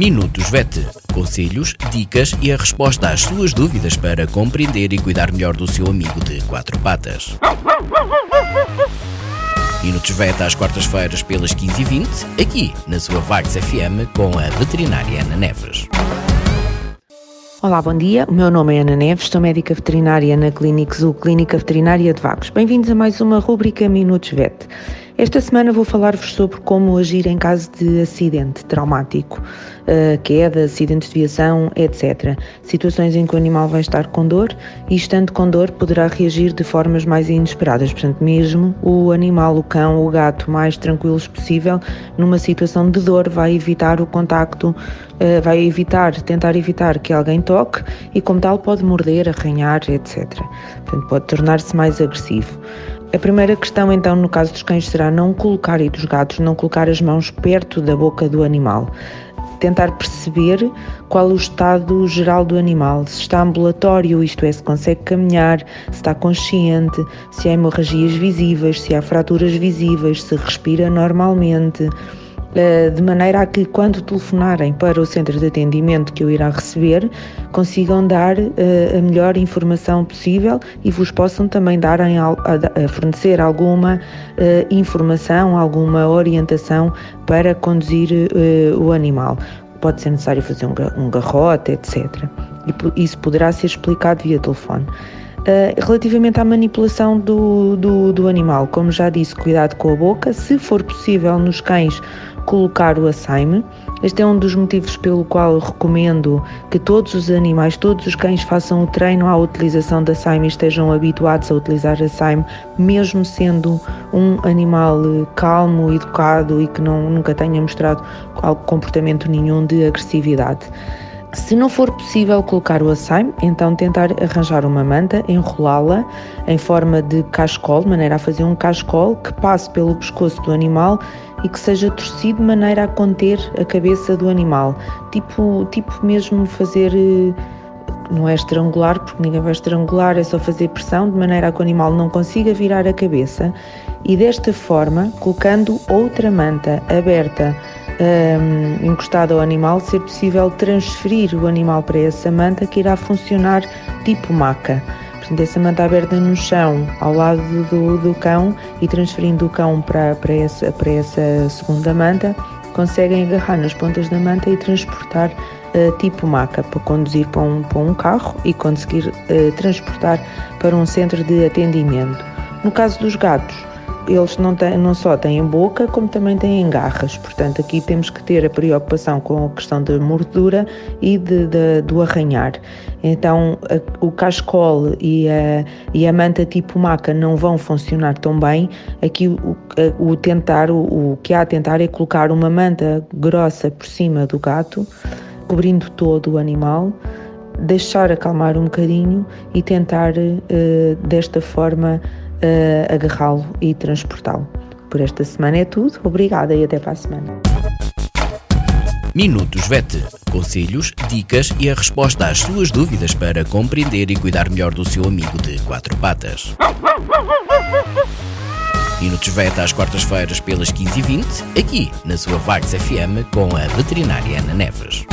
Minutos VET. Conselhos, dicas e a resposta às suas dúvidas para compreender e cuidar melhor do seu amigo de quatro patas. Minutos VET às quartas-feiras pelas 15h20, aqui na sua Vagos FM com a veterinária Ana Neves. Olá, bom dia. O meu nome é Ana Neves, sou médica veterinária na Clínica Zoo, Clínica Veterinária de Vagos. Bem-vindos a mais uma rúbrica Minutos VET. Esta semana vou falar-vos sobre como agir em caso de acidente traumático, uh, queda, acidentes de viação, etc. Situações em que o animal vai estar com dor e, estando com dor, poderá reagir de formas mais inesperadas. Portanto, mesmo o animal, o cão, o gato, mais tranquilos possível, numa situação de dor, vai evitar o contacto, uh, vai evitar, tentar evitar que alguém toque e, como tal, pode morder, arranhar, etc. Portanto, pode tornar-se mais agressivo. A primeira questão, então, no caso dos cães, será não colocar e dos gatos, não colocar as mãos perto da boca do animal. Tentar perceber qual o estado geral do animal, se está ambulatório, isto é, se consegue caminhar, se está consciente, se há hemorragias visíveis, se há fraturas visíveis, se respira normalmente de maneira a que, quando telefonarem para o centro de atendimento que eu irá receber, consigam dar eh, a melhor informação possível e vos possam também dar a, fornecer alguma eh, informação, alguma orientação para conduzir o animal. Pode ser necessário fazer um garrote, etc. E isso poderá ser explicado via telefone. Uh, relativamente à manipulação do, do, do, animal, como já disse, cuidado com a boca, se for possível nos cães colocar o assaime. Este é um dos motivos pelo qual recomendo que todos os animais, todos os cães façam o treino à utilização da assaime e estejam habituados a utilizar a assaime, mesmo sendo um animal eh, calmo, educado e que não, nunca tenha mostrado comportamento nenhum de agressividade. Se não for possível colocar o assaime, então tentar arranjar uma manta, enrolá-la em forma de cascol, de maneira a fazer um cascol que passe pelo pescoço do animal e que seja torcido de maneira a conter a cabeça do animal. Tipo, tipo mesmo fazer eh, não é estrangular, porque ninguém vai estrangular, é só fazer pressão de maneira a que o animal não consiga virar a cabeça e desta forma, colocando outra manta aberta um, encostado ao animal, ser possível transferir o animal para essa manta que irá funcionar tipo maca. Portanto, essa manta aberta no chão, ao lado do, do cão e transferindo o cão para, para, essa, para essa segunda manta, conseguem agarrar nas pontas da manta e transportar uh, tipo maca para conduzir para um, para um carro e conseguir uh, transportar para um centro de atendimento. No caso dos gatos, eles não, têm, não só têm boca, como também têm garras. Portanto, aqui temos que ter a preocupação com a questão da mordura e de, de, do arranhar. Então, a, o cascol e a, e a manta tipo maca não vão funcionar tão bem. Aqui, o, o tentar, o, o que há a tentar é colocar uma manta grossa por cima do gato, cobrindo todo o animal deixar acalmar um bocadinho e tentar uh, desta forma uh, agarrá-lo e transportá-lo. Por esta semana é tudo. Obrigada e até para a semana. Minutos VET. Conselhos, dicas e a resposta às suas dúvidas para compreender e cuidar melhor do seu amigo de quatro patas. Minutos VET às quartas-feiras pelas 15h20, aqui na sua Vagos FM com a veterinária Ana Neves.